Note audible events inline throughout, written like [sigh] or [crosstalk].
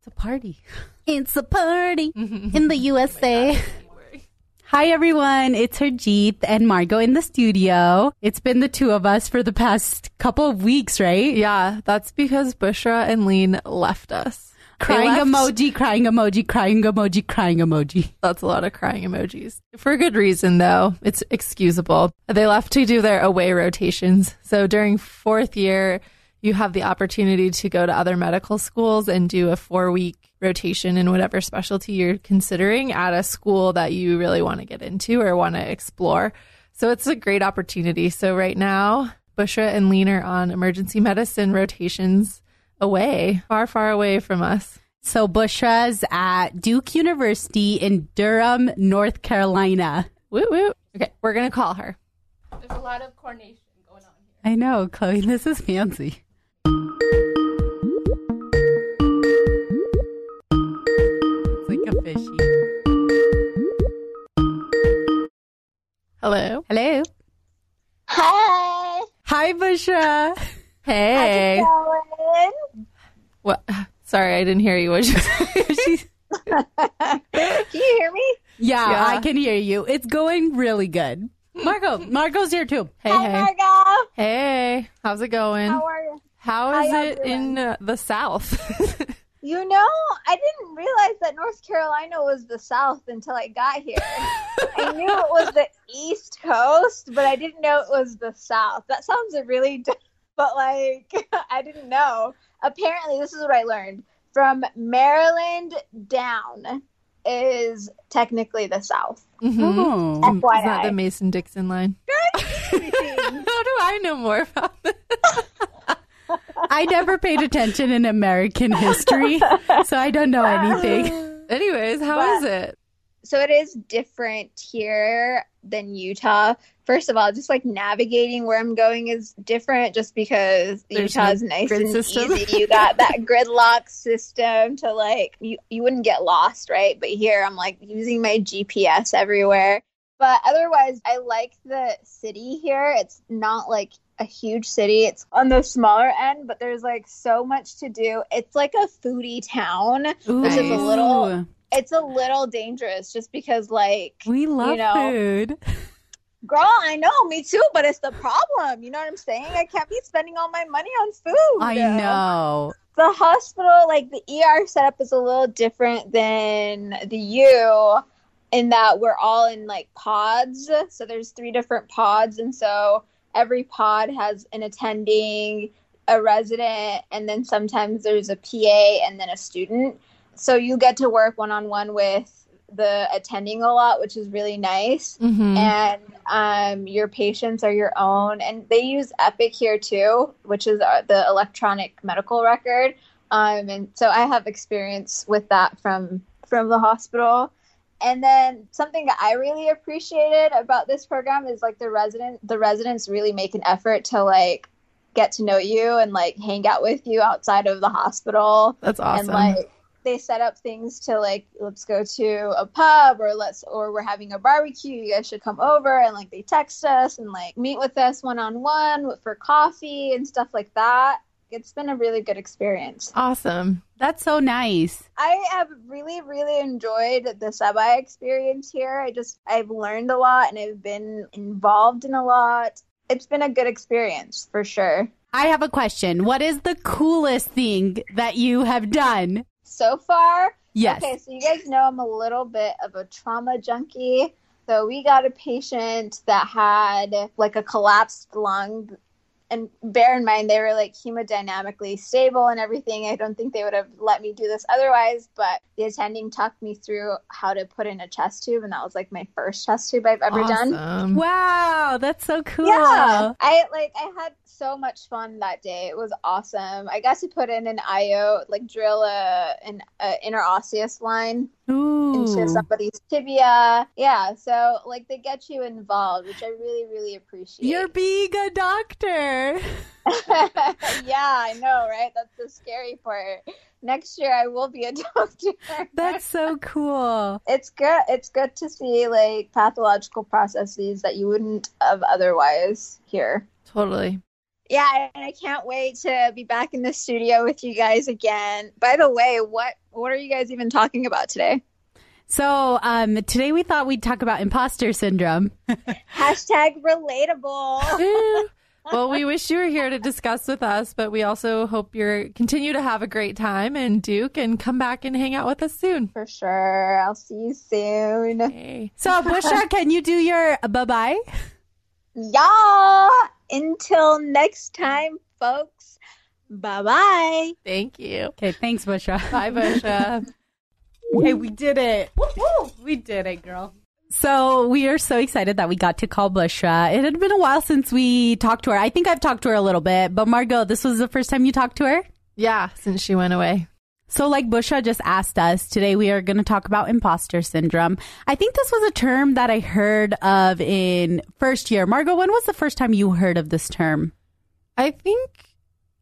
It's a party. [laughs] It's a party [laughs] in the USA. Oh Hi everyone, it's Harjit and Margaux in the studio. It's been the two of us for the past couple of weeks, right? Yeah, that's because Bushra and Lean left us. They Crying left- emoji, crying emoji, crying emoji, crying emoji. That's a lot of crying emojis. For a good reason, though. It's excusable. They left to do their away rotations. So during fourth year, you have the opportunity to go to other medical schools and do a four week rotation in whatever specialty you're considering at a school that you really want to get into or want to explore. So it's a great opportunity. So right now, Bushra and Lean are on emergency medicine rotations away, far, far away from us. So Bushra's at Duke University in Durham, North Carolina. Woo woo. Okay, we're going to call her. There's a lot of coordination going on here. I know, Chloe, this is fancy. Hello. Hello. Hi. Hi, Bushra. Hey. How's What? Sorry, I didn't hear you. What you She's- [laughs] [laughs] Can you hear me? yeah, Yeah. I can hear you. It's going really good. Marco, Marco's here too. Hey, Hi, hey. Margaux. Hey, how's it going? How are you? How How is y'all it in uh, the South? [laughs] You know, I didn't realize that North Carolina was the South until I got here. I knew it was the [laughs] East Coast, but I didn't know it was the South. That sounds really, d- [laughs] but like, [laughs] I didn't know. Apparently, this is what I learned from Maryland down is technically the South. Mhm. Oh. Is that the Mason Dixon line? How do I know more about this? I never paid attention in American history, so I don't know anything. [laughs] Anyways, how But- is it? so it is different here than Utah. First of all, just like navigating where I'm going is different just because There's Utah no is nice grid and system. easy. You got that [laughs] gridlock system to like you, you wouldn't get lost, right? But here I'm like using my GPS everywhere. But otherwise I like the city here. It's not like a huge city. It's on the smaller end, but there's like so much to do. It's like a foodie town. Which is a little- It's a little dangerous just because like We love know, food. Girl, I know, me too, but it's the problem. You know what I'm saying? I can't be spending all my money on food. I know. The hospital, like the ER setup is a little different than the U in that we're all in like pods. So there's three different pods. And so every pod has an attending, a resident, and then sometimes there's a PA and then a student. So you get to work one on one with the attending a lot, which is really nice Mm-hmm. and um, your patients are your own. And they use Epic here too, which is uh, the electronic medical record. Um, and so I have experience with that from from the hospital. And then something that I really appreciated about this program is like the resident the residents really make an effort to like get to know you and like hang out with you outside of the hospital. That's awesome. and like they set up things to like let's go to a pub or let's or we're having a barbecue. You guys should come over and like they text us and like meet with us one on one for coffee and stuff like that it's been a really good experience awesome. That's so nice. i have really really enjoyed the semi experience here i just i've learned a lot and i've been involved in a lot it's been a good experience for sure I have a question. What is the coolest thing that you have done? so far Yes. Okay, so you guys know I'm a little bit of a trauma junkie. So we got a patient that had like a collapsed lung. And bear in mind, they were like hemodynamically stable and everything. I don't think they would have let me do this otherwise, but the attending talked me through how to put in a chest tube. And that was like my first chest tube I've ever done. Wow, that's so cool. Yeah, I like I had so much fun that day. It was awesome. I got to put in an IO, like drill a an a interosseous line Ooh. into somebody's tibia. Yeah, so like they get you involved, which I really, really appreciate. You're being a doctor. [laughs] [laughs] yeah, I know, right? That's the scary part. Next year I will be a [laughs] doctor. That's so cool. it's good it's good to see like pathological processes that you wouldn't have otherwise here. Totally. Yeah, and I can't wait to be back in the studio with you guys again. By the way, what what are you guys even talking about today? So um, today we thought we'd talk about imposter syndrome. Hashtag relatable. Well, we wish you were here to discuss with us, but we also hope you continue to have a great time in Duke and come back and hang out with us soon. For sure. I'll see you soon. Okay. [laughs] So, Bushra, can you do your bye bye? Yeah. Until next time, folks. Bye bye. Thank you. Okay, thanks, Bushra. Bye, Busha. [laughs] Hey, we did it. Woo-hoo! We did it, girl. So we are so excited that we got to call Bushra. It had been a while since we talked to her. I think I've talked to her a little bit, but Margaux, this was the first time you talked to her? yeah, since she went away. So, like Bushra just asked us, today we are going to talk about imposter syndrome. I think this was a term that I heard of in first year. Margaux, when was the first time you heard of this term? I think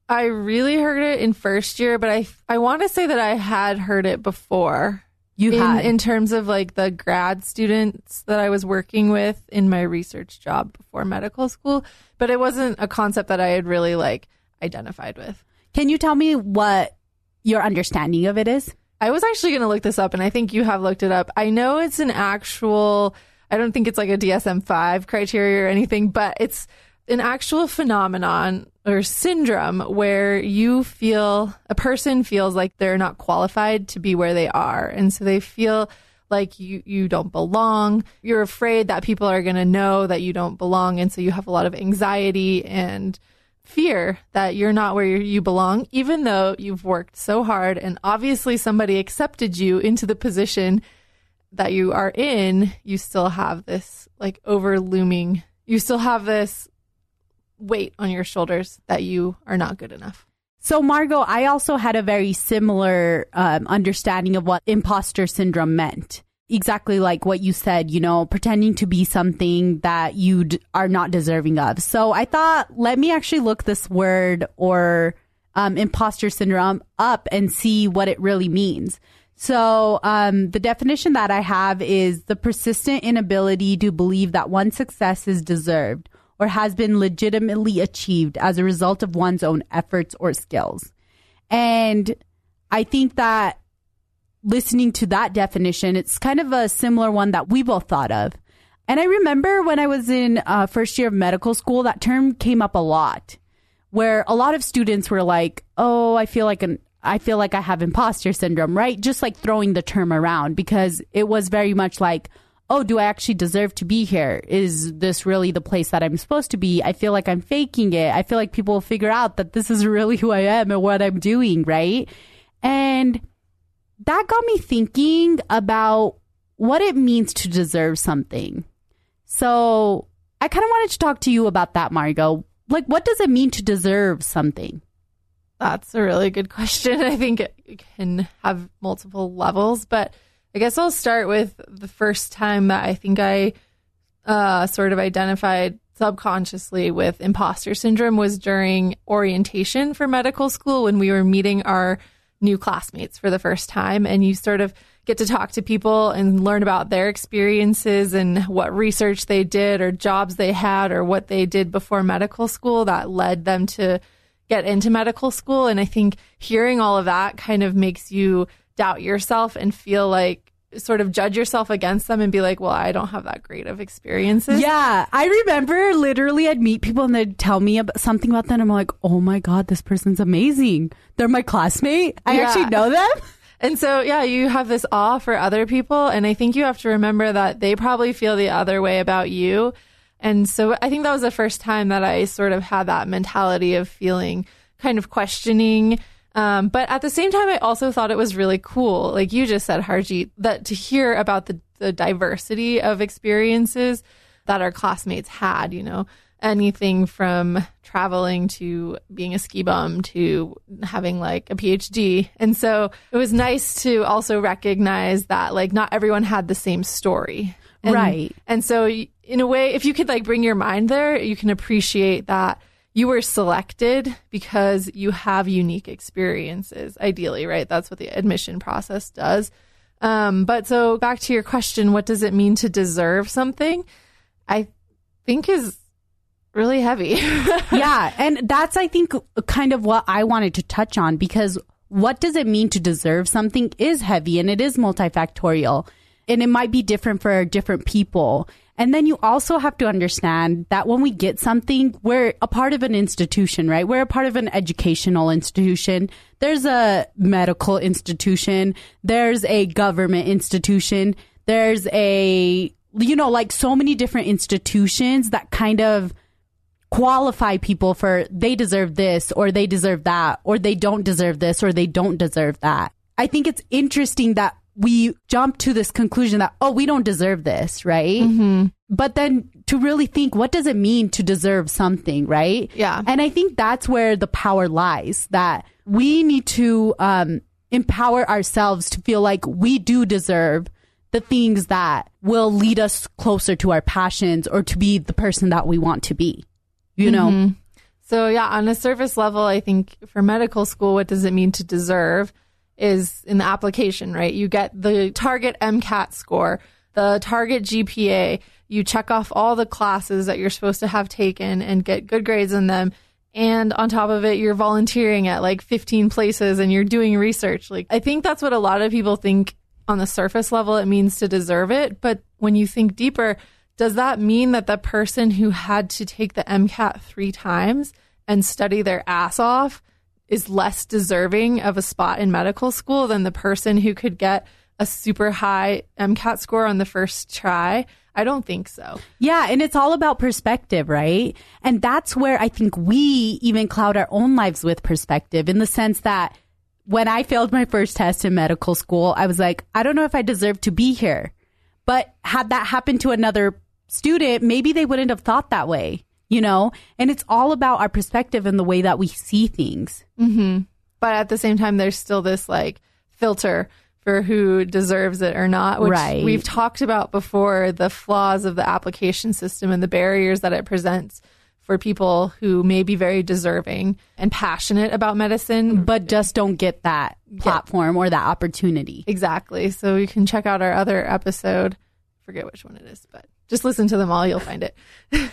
I really heard it in first year, but I I want to say that I had heard it before. You in, had. in terms of like the grad students that I was working with in my research job before medical school, but it wasn't a concept that I had really like identified with. Can you tell me what your understanding of it is? I was actually going to look this up, and I think you have looked it up. I know it's an actual, I don't think it's like a DSM 5 criteria or anything, but it's an actual phenomenon or syndrome where you feel, a person feels like they're not qualified to be where they are. And so they feel like you, you don't belong. You're afraid that people are going to know that you don't belong. And so you have a lot of anxiety and fear that you're not where you belong, even though you've worked so hard and obviously somebody accepted you into the position that you are in, you still have this like over looming, you still have this weight on your shoulders that you are not good enough. So, Margaux, I also had a very similar um, understanding of what imposter syndrome meant. Exactly like what you said, you know, pretending to be something that you d- are not deserving of. So, I thought, let me actually look this word or um, imposter syndrome up and see what it really means. So, um, the definition that I have is the persistent inability to believe that one's success is deserved or has been legitimately achieved as a result of one's own efforts or skills. And I think that listening to that definition, it's kind of a similar one that we both thought of. And I remember when I was in uh, first year of medical school, that term came up a lot, where a lot of students were like, "Oh, I feel like an I feel like I have imposter syndrome," right? Just like throwing the term around because it was very much like, "Oh, do I actually deserve to be here? Is this really the place that I'm supposed to be? I feel like I'm faking it. I feel like people will figure out that this is [laughs] really who I am and what I'm doing, right?" And that got me thinking about what it means to deserve something. So I kind of wanted to talk to you about that, Margaux. Like, what does it mean to deserve something? That's a really good question. [laughs] I think it can have multiple levels, but I guess I'll start with the first time that I think I uh, sort of identified subconsciously with imposter syndrome was during orientation for medical school when we were meeting our new classmates for the first time. And you sort of get to talk to people and learn about their experiences and what research they did or jobs they had or what they did before medical school that led them to get into medical school. And I think hearing all of that kind of makes you doubt yourself and feel like sort of judge yourself against them and be like, well, I don't have that great of experiences. Yeah, I remember literally I'd meet people and they'd tell me about something about them. I'm like, oh my God, this person's amazing. They're my classmate. I Yeah. actually know them. [laughs] And so, yeah, you have this awe for other people. And I think you have to remember that they probably feel the other way about you. And so I think that was the first time that I sort of had that mentality of feeling kind of questioning. Um, but at the same time, I also thought it was really cool, like you just said, Harjit, that to hear about the, the diversity of experiences that our classmates had, you know, anything from traveling to being a ski bum to having like a PhD. And so it was nice to also recognize that like not everyone had the same story. And- Right. And so in a way, if you could like bring your mind there, you can appreciate that you were selected because you have unique experiences, ideally, right? That's what the admission process does. Um, but so back to your question, what does it mean to deserve something? I think is really heavy. [laughs] yeah. And that's, I think, kind of what I wanted to touch on because what does it mean to deserve something is heavy and it is multifactorial and it might be different for different people. And then you also have to understand that when we get something, we're a part of an institution, right? We're a part of an educational institution. There's a medical institution. There's a government institution. There's a, you know, like so many different institutions that kind of qualify people for they deserve this or they deserve that or they don't deserve this or they don't deserve that. I think it's interesting that we jump to this conclusion that, oh, we don't deserve this, right? Mm-hmm. But then to really think, what does it mean to deserve something, right? Yeah. And I think that's where the power lies that we need to um, empower ourselves to feel like we do deserve the things that will lead us closer to our passions or to be the person that we want to be you know? Mm-hmm. So, yeah, on a surface level, I think for medical school, what does it mean to deserve is in the application, right? You get the target MCAT score, the target GPA, you check off all the classes that you're supposed to have taken and get good grades in them. And on top of it, you're volunteering at like 15 places and you're doing research. Like, I think that's what a lot of people think on the surface level it means to deserve it. But when you think deeper, does that mean that the person who had to take the MCAT three times and study their ass off is less deserving of a spot in medical school than the person who could get a super high MCAT score on the first try? I don't think so. Yeah, and it's all about perspective, right? And that's where I think we even cloud our own lives with perspective in the sense that when I failed my first test in medical school, I was like, I don't know if I deserve to be here. But had that happened to another student, maybe they wouldn't have thought that way, you know? And it's all about our perspective and the way that we see things. Mm-hmm. But at the same time, there's still this like filter for who deserves it or not, which right. we've talked about before the flaws of the application system and the barriers that it presents for people who may be very deserving and passionate about medicine, but just don't get that platform yeah. or that opportunity. Exactly. So you can check out our other episode. Forget which one it is, but just listen to them all, you'll find it. [laughs]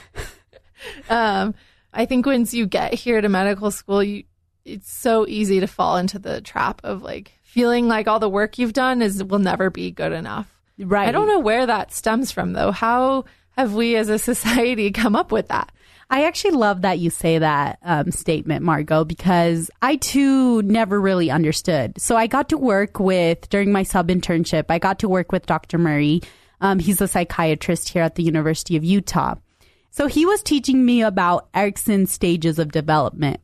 um, I think once you get here to medical school, you it's so easy to fall into the trap of like feeling like all the work you've done is will never be good enough. Right. I don't know where that stems from though. How have we as a [laughs] society come up with that? I actually love that you say that um, statement, Margaux, because I too never really understood. So I got to work with, during my sub internship, I got to work with Dr. Murray um, he's a psychiatrist here at the University of Utah. So he was teaching me about Erikson's stages of development.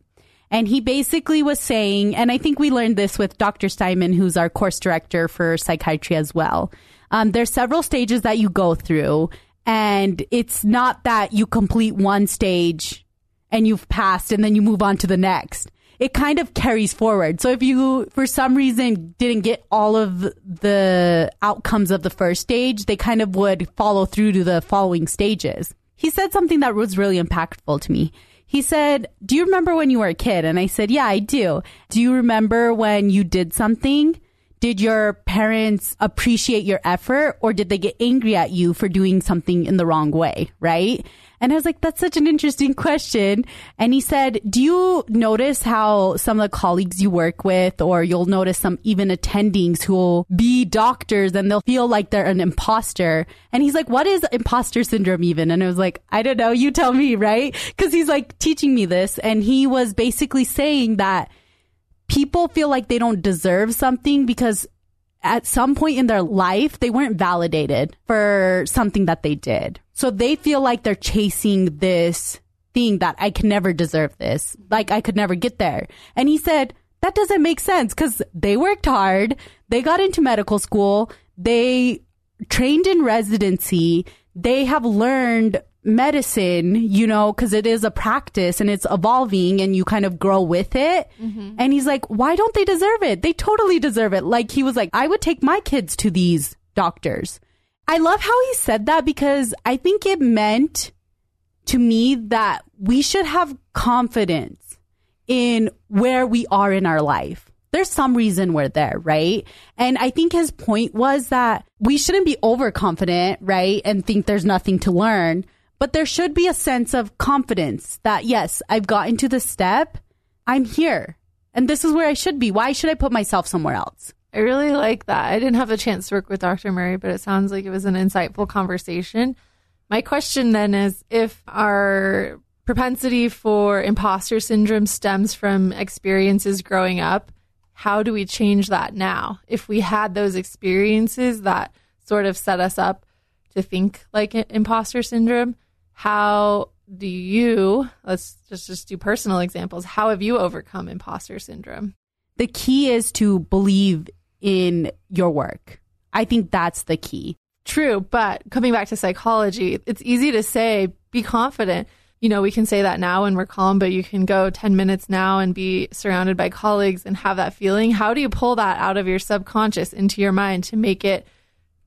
And he basically was saying, and I think we learned this with Dr. Steinman, who's our course director for psychiatry as well. Um, there's several stages that you go through, and it's not that you complete one stage and you've passed and then you move on to the next it kind of carries forward. So if you, for some reason, didn't get all of the outcomes of the first stage, they kind of would follow through to the following stages. He said something that was really impactful to me. He said, Do you remember when you were a kid? And I said, Yeah, I do. Do you remember when you did something? Did your parents appreciate your effort or did they get angry at you for doing something in the wrong way? Right. And I was like, that's such an interesting question. And he said, do you notice how some of the colleagues you work with, or you'll notice some even attendings who will be doctors and they'll feel like they're an imposter. And he's like, what is imposter syndrome even? And I was like, I don't know. You tell me, right? Cause he's like teaching me this. And he was basically saying that people feel like they don't deserve something because at some point in their life, they weren't validated for something that they did. So they feel like they're chasing this thing that I can never deserve this. Like I could never get there. And he said, that doesn't make sense because they worked hard. They got into medical school. They trained in residency. They have learned medicine, you know, because it is a practice and it's evolving and you kind of grow with it. Mm-hmm. And he's like, why don't they deserve it? They totally deserve it. Like he was like, I would take my kids to these doctors. I love how he said that because I think it meant to me that we should have confidence in where we are in our life. There's some reason we're there, right? And I think his point was that we shouldn't be overconfident, right? And think there's nothing to learn But there should be a sense of confidence that, yes, I've gotten to the step. I'm here. And this is where I should be. Why should I put myself somewhere else? I really like that. I didn't have a chance to work with Dr. Murray, but it sounds like it was an insightful conversation. My question then is if our propensity for imposter syndrome stems from experiences growing up, how do we change that now? If we had those experiences that sort of set us up to think like imposter syndrome, how do you, let's just, just do personal examples, how have you overcome imposter syndrome? The key is to believe in your work. I think that's the key. True, but coming back to psychology, it's easy to say, be confident. You know, we can say that now when we're calm, but you can go 10 minutes now and be surrounded by colleagues and have that feeling. How do you pull that out of your subconscious into your mind to make it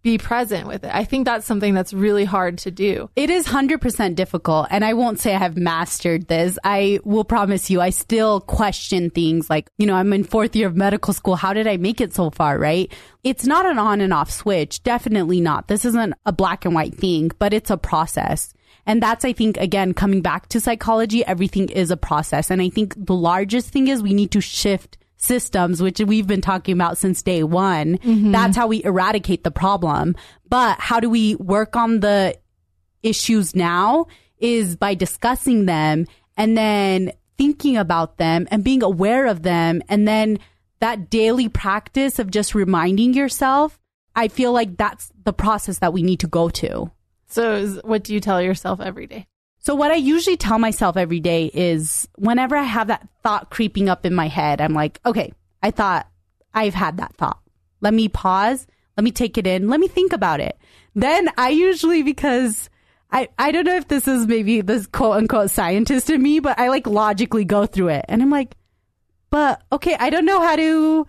be present with it. I think that's something that's really hard to do. It is 100% difficult. And I won't say I have mastered this. I will promise you, I still question things like, you know, I'm in fourth year of medical school. How did I make it so far? Right. It's not an on and off switch. Definitely not. This isn't a black and white thing, but it's a process. And that's, I think, again, coming back to psychology, everything is a process. And I think the largest thing is we need to shift systems, which we've been talking about since day one. Mm-hmm. That's how we eradicate the problem. But how do we work on the issues now is by discussing them and then thinking about them and being aware of them. And then that daily practice of just reminding yourself, I feel like that's the process that we need to go to. So, what do you tell yourself every day? So what I usually tell myself every day is whenever I have that thought creeping up in my head, I'm like, okay, I thought I've had that thought. Let me pause. Let me take it in. Let me think about it. Then I usually, because I, I don't know if this is maybe this quote unquote scientist in me, but I like logically go through it. And I'm like, but okay, I don't know how to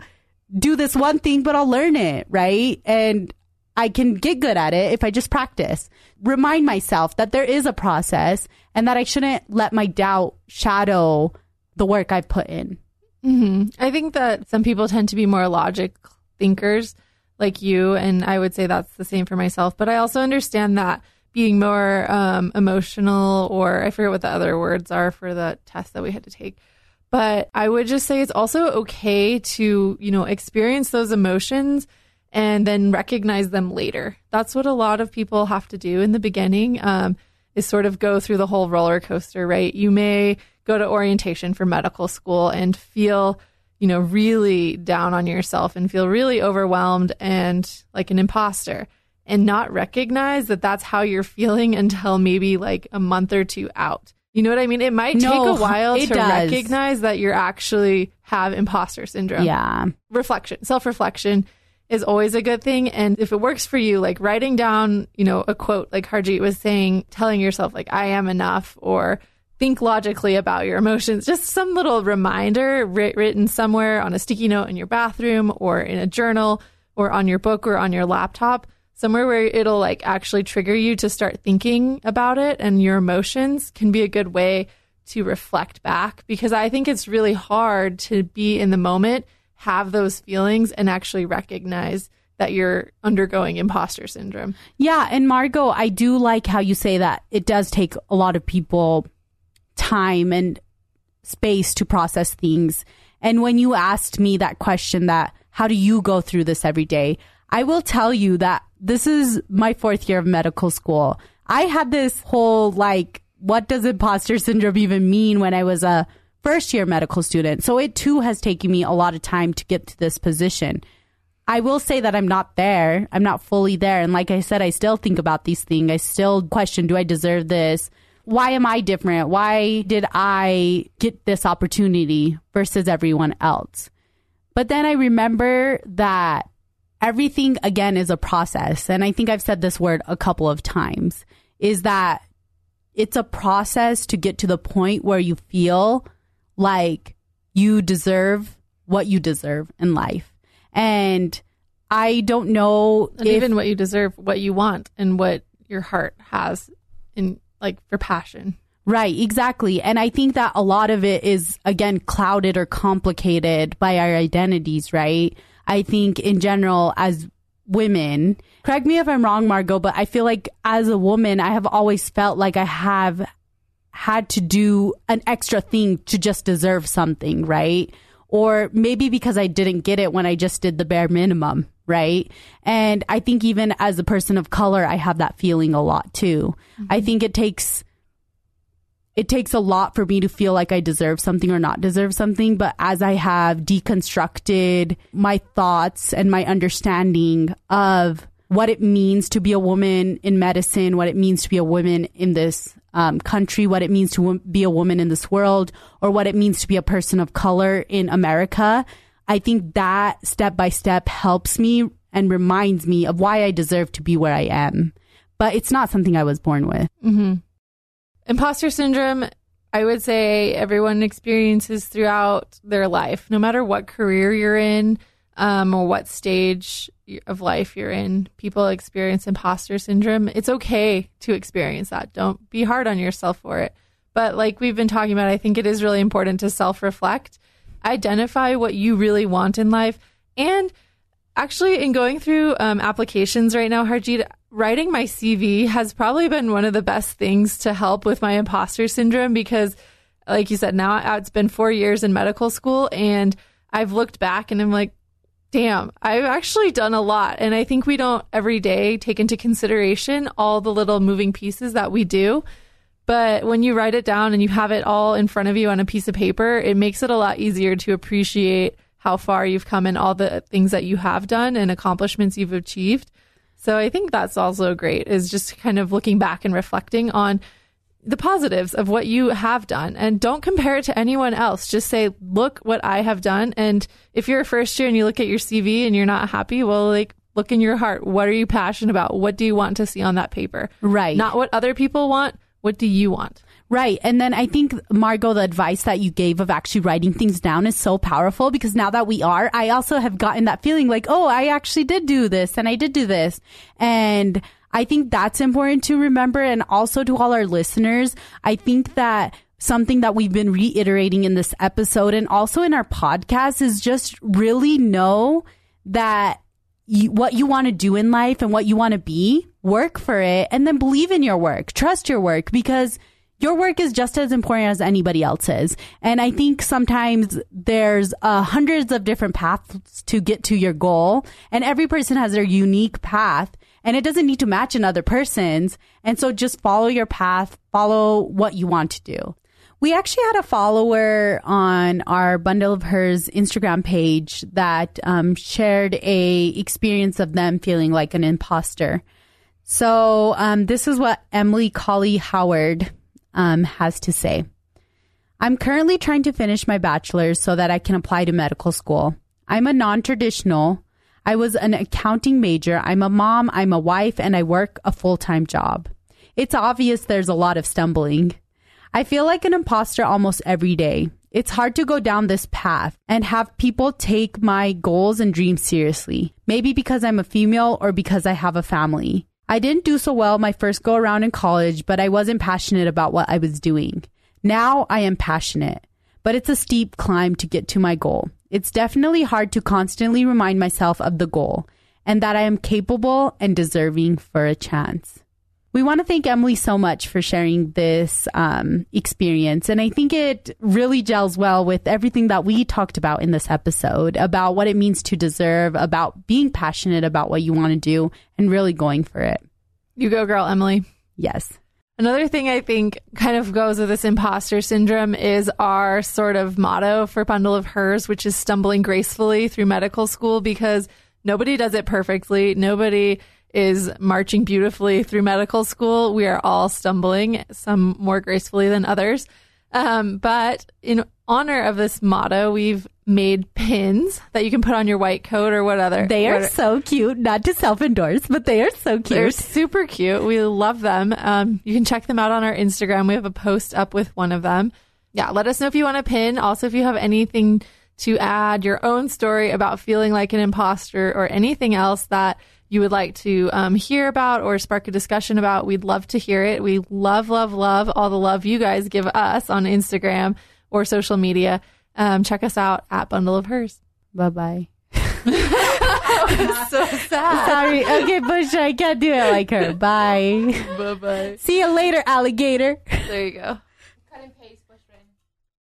do this one thing, but I'll learn it. Right. And I can get good at it if I just practice. Remind myself that there is a process and that I shouldn't let my doubt shadow the work I've put in. Mm-hmm. I think that some people tend to be more logic thinkers like you, and I would say that's the same for myself. But I also understand that being more um, emotional, or I forget what the other words are for the test that we had to take. But I would just say it's also okay to, you know, experience those emotions and then recognize them later. That's what a lot of people have to do in the beginning. Um, is sort of go through the whole roller coaster, right? You may go to orientation for medical school and feel, you know, really down on yourself and feel really overwhelmed and like an imposter and not recognize that that's how you're feeling until maybe like a month or two out. You know what I mean? It might no, take a while to does. recognize that you're actually have imposter syndrome. Yeah. Reflection, self reflection is always a good thing. And if it works for you, like writing down, you know, a quote like Harjit was saying, telling yourself like, I am enough or think logically about your emotions, just some little reminder written somewhere on a sticky note in your bathroom or in a journal or on your book or on your laptop, somewhere where it'll like actually trigger you to start thinking about it and your emotions can be a good way to reflect back because I think it's really hard to be in the moment have those feelings and actually recognize that you're undergoing imposter syndrome. Yeah. And Margaux, I do like how you say that it does take a lot of people time and space to process things. And when you asked me that question that how do you go through this every day? I will tell you that this is my fourth year of medical school. I had this whole like, what does imposter syndrome even mean when I was a first year medical student. So it too has taken me a lot of time to get to this position. I will say that I'm not there. I'm not fully there. And like I said, I still think about these things. I still question, do I deserve this? Why am I different? Why did I get this opportunity versus everyone else? But then I remember that everything again is a process. And I think I've said this word a couple of times is that it's a process to get to the point where you feel like you deserve what you deserve in life. And I don't know and if, even what you deserve, what you want and what your heart has in like for passion. Right, exactly. And I think that a lot of it is again clouded or complicated by our identities, right? I think in general as women. Correct me if I'm wrong, Margaux, but I feel like as a woman, I have always felt like I have had to do an extra thing to just deserve something, right? Or maybe because I didn't get it when I just did the bare minimum, right? And I think even as a person of color, I have that feeling a lot too. Mm-hmm. I think it takes it takes a lot for me to feel like I deserve something or not deserve something. But as I have deconstructed my thoughts and my understanding of what it means to be a woman in medicine, what it means to be a woman in this um, country, what it means to be a woman in this world, or what it means to be a person of color in America, I think that step by step helps me and reminds me of why I deserve to be where I am. But it's not something I was born with. Mm-hmm. Imposter syndrome, I would say everyone experiences throughout their life, no matter what career you're in um, or what stage of life you're in. People experience imposter syndrome. It's okay to experience that. Don't be hard on yourself for it. But like we've been talking about, I think it is really important to self reflect, identify what you really want in life, and actually in going through um, applications right now, Harjit, writing my CV has probably been one of the best things to help with my imposter syndrome because, like you said, now it's been four years in medical school and I've looked back and I'm like, damn, I've actually done a lot. And I think we don't every day take into consideration all the little moving pieces that we do. But when you write it down and you have it all in front of you on a piece of paper, it makes it a lot easier to appreciate how far you've come and all the things that you have done and accomplishments you've achieved. So I think that's also great is just kind of looking back and reflecting on the positives of what you have done and don't compare it to anyone else. Just say, look what I have done. And if you're a first year and you look at your CV and you're not happy, well, like look in your heart. What are you passionate about? What do you want to see on that paper? Right. Not what other people want. What do you want? Right. And then I think, Margaux, the advice that you gave of actually writing things down is so powerful because now that we are, I also have gotten that feeling like, oh, I actually did do this and I did do this. And I think that's important to remember. And also to all our listeners, I think that something that we've been reiterating in this episode and also in our podcast is just really know that you, what you want to do in life and what you want to be, work for it, and then believe in your work. Trust your work because your work is just as important as anybody else's. And I think sometimes there's uh, hundreds of different paths to get to your goal, and every person has their unique path, and it doesn't need to match another person's. And so just follow your path, follow what you want to do. We actually had a follower on our Bundle of Hers Instagram page that um, shared a experience of them feeling like an imposter. So um, this is what Emily Colley Howard um, has to say. I'm currently trying to finish my bachelor's so that I can apply to medical school. I'm a non traditional. I was an accounting major. I'm a mom, I'm a wife, and I work a full time job. It's obvious there's a lot of stumbling. I feel like an imposter almost every day. It's hard to go down this path and have people take my goals and dreams seriously. Maybe because I'm a female or because I have a family. I didn't do so well my first go around in college, but I wasn't passionate about what I was doing. Now I am passionate, but it's a steep climb to get to my goal. It's definitely hard to constantly remind myself of the goal and that I am capable and deserving for a chance. We want to thank Emily so much for sharing this um, experience. And I think it really gels well with everything that we talked about in this episode about what it means to deserve, about being passionate about what you want to do, and really going for it. You go, girl, Emily. Yes. Another thing I think kind of goes with this imposter syndrome is our sort of motto for Bundle of Hers, which is stumbling gracefully through medical school because nobody does it perfectly. Nobody is marching beautifully through medical school. We are all stumbling, some more gracefully than others. Um, but in honor of this motto, we've made pins that you can put on your white coat or what other. They are so cute. Not to self endorse, but they are so cute. They're super cute. We love them. Um, you can check them out on our Instagram. We have a post up with one of them. Yeah, let us know if you want a pin. Also, if you have anything to add, your own story about feeling like an imposter or anything else that you would like to um, hear about or spark a discussion about, we'd love to hear it. We love, love, love all the love you guys give us on Instagram or social media. Um, check us out at Bundle of Hers. Bye bye. [laughs] [laughs] so sad. Sorry. Okay, Busha, I can't do it like her. Bye. bye bye. See you later, alligator. There you go.